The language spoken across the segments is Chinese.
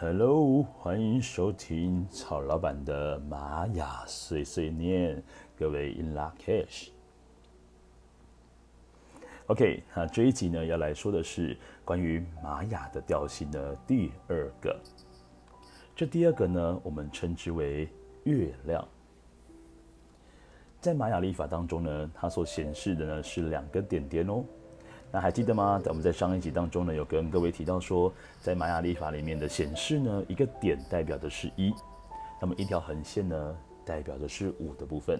Hello，欢迎收听曹老板的玛雅碎碎念，各位 In lak'ech。OK，那这一集呢要来说的是关于玛雅的调性的第二个。这第二个呢，我们称之为月亮。在玛雅历法当中呢，它所显示的呢是两个点点哦。那还记得吗？在我们在上一集当中呢，有跟各位提到说，在玛雅历法里面的显示呢，一个点代表的是一，那么一条横线呢，代表的是五的部分。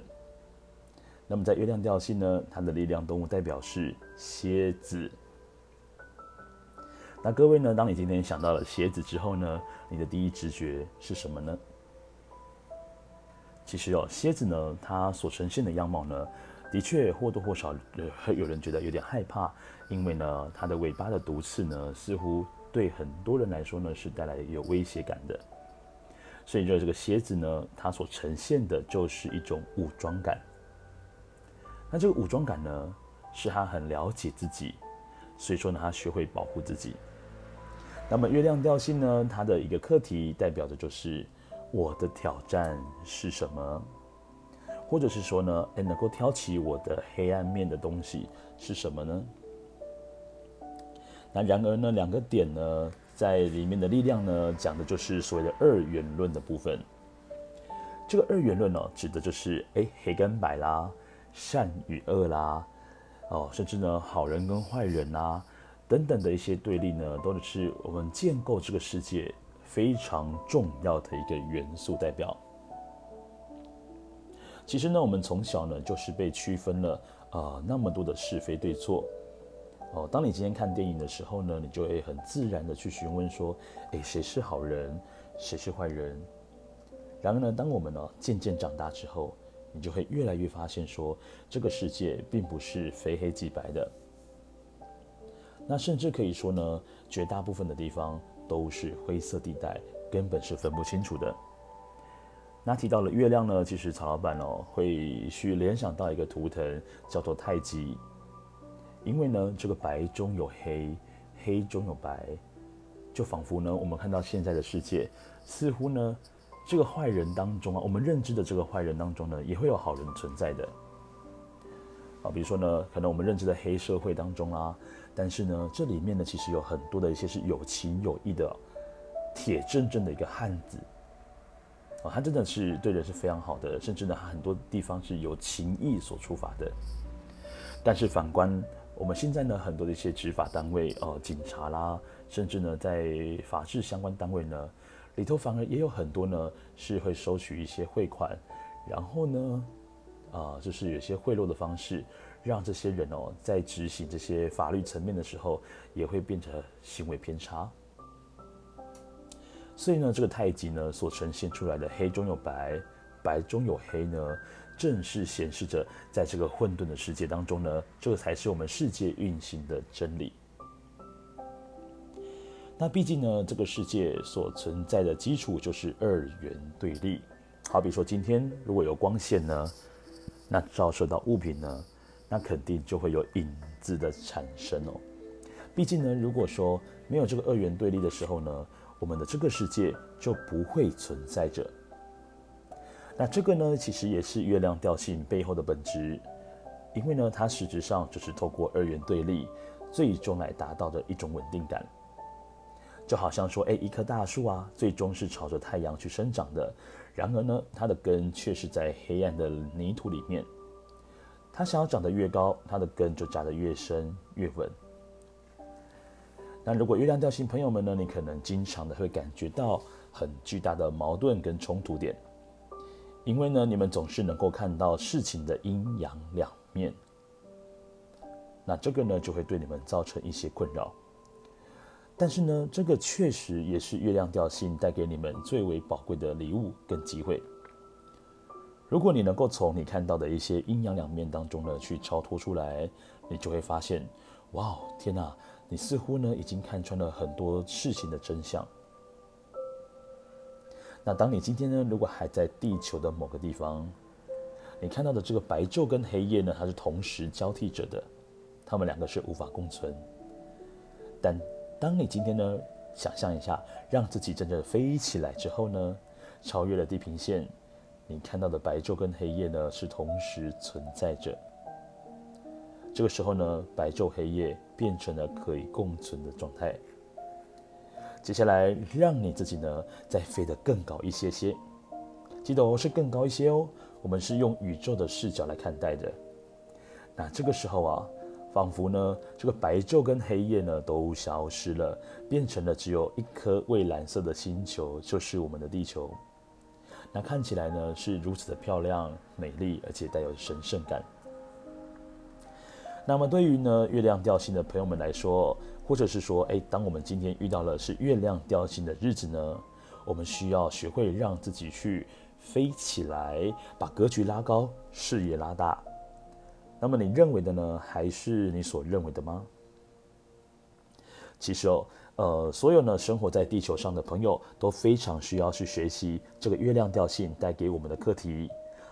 那么在月亮调性呢，它的力量动物代表是蝎子。那各位呢，当你今天想到了蝎子之后呢，你的第一直觉是什么呢？其实哦，蝎子呢，它所呈现的样貌呢，的确或多或少会有人觉得有点害怕。因为呢，它的尾巴的毒刺呢，似乎对很多人来说呢，是带来有威胁感的。所以，就这个蝎子呢，它所呈现的就是一种武装感。那这个武装感呢，是它很了解自己，所以说呢，它学会保护自己。那么，月亮调性呢，它的一个课题代表的就是我的挑战是什么，或者是说呢，诶，能够挑起我的黑暗面的东西是什么呢？那然而呢，两个点呢，在里面的力量呢，讲的就是所谓的二元论的部分。这个二元论呢，指的就是哎，黑跟白啦，善与恶啦，哦，甚至呢，好人跟坏人啦，等等的一些对立呢，都是我们建构这个世界非常重要的一个元素代表。其实呢，我们从小呢，就是被区分了啊、呃，那么多的是非对错。哦，当你今天看电影的时候呢，你就会很自然的去询问说，诶，谁是好人，谁是坏人？然而呢，当我们呢渐渐长大之后，你就会越来越发现说，这个世界并不是非黑即白的。那甚至可以说呢，绝大部分的地方都是灰色地带，根本是分不清楚的。那提到了月亮呢，其实曹老板哦会去联想到一个图腾，叫做太极。因为呢，这个白中有黑，黑中有白，就仿佛呢，我们看到现在的世界，似乎呢，这个坏人当中啊，我们认知的这个坏人当中呢，也会有好人存在的。啊，比如说呢，可能我们认知的黑社会当中啊，但是呢，这里面呢，其实有很多的一些是有情有义的，铁铮铮的一个汉子。啊，他真的是对人是非常好的，甚至呢，他很多地方是由情义所出发的。但是反观。我们现在呢，很多的一些执法单位，呃，警察啦，甚至呢，在法制相关单位呢，里头反而也有很多呢，是会收取一些汇款，然后呢，啊、就是有些贿赂的方式，让这些人哦，在执行这些法律层面的时候，也会变成行为偏差。所以呢，这个太极呢，所呈现出来的黑中有白，白中有黑呢。正是显示着，在这个混沌的世界当中呢，这个才是我们世界运行的真理。那毕竟呢，这个世界所存在的基础就是二元对立。好比说，今天如果有光线呢，那照射到物品呢，那肯定就会有影子的产生哦。毕竟呢，如果说没有这个二元对立的时候呢，我们的这个世界就不会存在着。那这个呢，其实也是月亮调性背后的本质，因为呢，它实质上就是透过二元对立，最终来达到的一种稳定感。就好像说，哎，一棵大树啊，最终是朝着太阳去生长的，然而呢，它的根却是在黑暗的泥土里面。它想要长得越高，它的根就扎得越深越稳。那如果月亮调性朋友们呢，你可能经常的会感觉到很巨大的矛盾跟冲突点。因为呢，你们总是能够看到事情的阴阳两面，那这个呢就会对你们造成一些困扰。但是呢，这个确实也是月亮调性带给你们最为宝贵的礼物跟机会。如果你能够从你看到的一些阴阳两面当中呢去超脱出来，你就会发现，哇，天哪，你似乎呢已经看穿了很多事情的真相。那当你今天呢，如果还在地球的某个地方，你看到的这个白昼跟黑夜呢，它是同时交替着的，它们两个是无法共存。但当你今天呢，想象一下，让自己真正飞起来之后呢，超越了地平线，你看到的白昼跟黑夜呢是同时存在着。这个时候呢，白昼黑夜变成了可以共存的状态。接下来，让你自己呢再飞得更高一些些，记得哦，是更高一些哦。我们是用宇宙的视角来看待的。那这个时候啊，仿佛呢这个白昼跟黑夜呢都消失了，变成了只有一颗蔚蓝色的星球，就是我们的地球。那看起来呢是如此的漂亮、美丽，而且带有神圣感。那么对于呢月亮调性的朋友们来说，或者是说，诶，当我们今天遇到了是月亮调性的日子呢，我们需要学会让自己去飞起来，把格局拉高，视野拉大。那么你认为的呢，还是你所认为的吗？其实哦，呃，所有呢生活在地球上的朋友都非常需要去学习这个月亮调性带给我们的课题，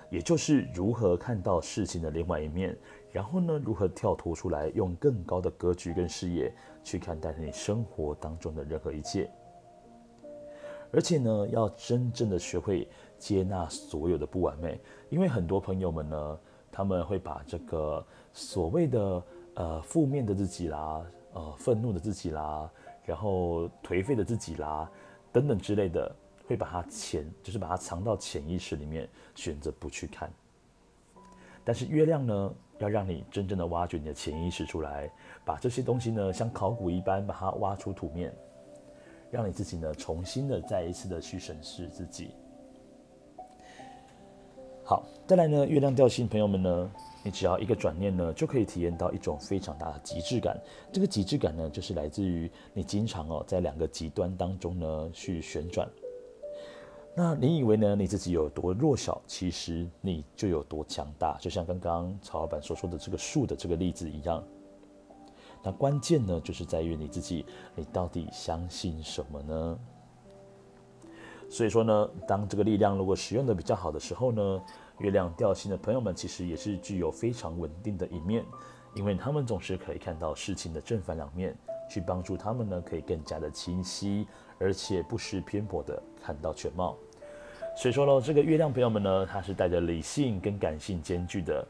也就是如何看到事情的另外一面。然后呢，如何跳脱出来，用更高的格局跟视野去看待你生活当中的任何一切，而且呢，要真正的学会接纳所有的不完美，因为很多朋友们呢，他们会把这个所谓的呃负面的自己啦，呃愤怒的自己啦，然后颓废的自己啦，等等之类的，会把它潜，就是把它藏到潜意识里面，选择不去看。但是月亮呢，要让你真正的挖掘你的潜意识出来，把这些东西呢，像考古一般把它挖出土面，让你自己呢，重新的再一次的去审视自己。好，再来呢，月亮调性朋友们呢，你只要一个转念呢，就可以体验到一种非常大的极致感。这个极致感呢，就是来自于你经常哦，在两个极端当中呢，去旋转。那你以为呢？你自己有多弱小，其实你就有多强大。就像刚刚曹老板所说的这个树的这个例子一样。那关键呢，就是在于你自己，你到底相信什么呢？所以说呢，当这个力量如果使用的比较好的时候呢，月亮调性的朋友们其实也是具有非常稳定的一面，因为他们总是可以看到事情的正反两面，去帮助他们呢，可以更加的清晰，而且不失偏颇的看到全貌。所以说呢，这个月亮朋友们呢，它是带着理性跟感性兼具的，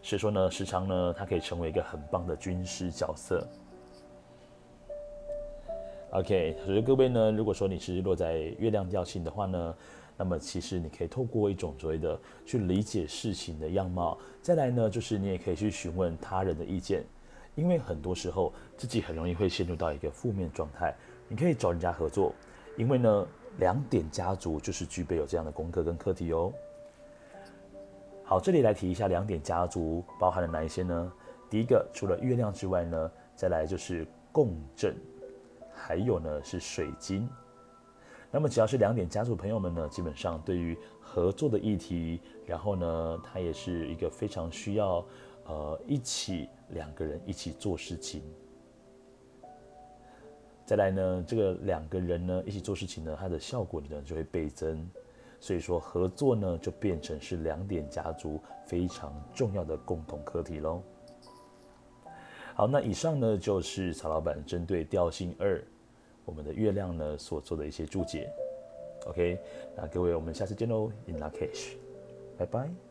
所以说呢，时常呢，它可以成为一个很棒的军师角色。OK，所以各位呢，如果说你是落在月亮调性的话呢，那么其实你可以透过一种所谓的去理解事情的样貌，再来呢，就是你也可以去询问他人的意见，因为很多时候自己很容易会陷入到一个负面状态，你可以找人家合作，因为呢。两点家族就是具备有这样的功课跟课题哦。好，这里来提一下两点家族包含了哪一些呢？第一个，除了月亮之外呢，再来就是共振，还有呢是水晶。那么只要是两点家族朋友们呢，基本上对于合作的议题，然后呢，它也是一个非常需要呃一起两个人一起做事情。再来呢，这个两个人呢一起做事情呢，它的效果呢就会倍增，所以说合作呢就变成是两点家族非常重要的共同课题喽。好，那以上呢就是曹老板针对调性二，我们的月亮呢所做的一些注解。OK，那各位我们下次见喽，In Lak'ech，拜拜。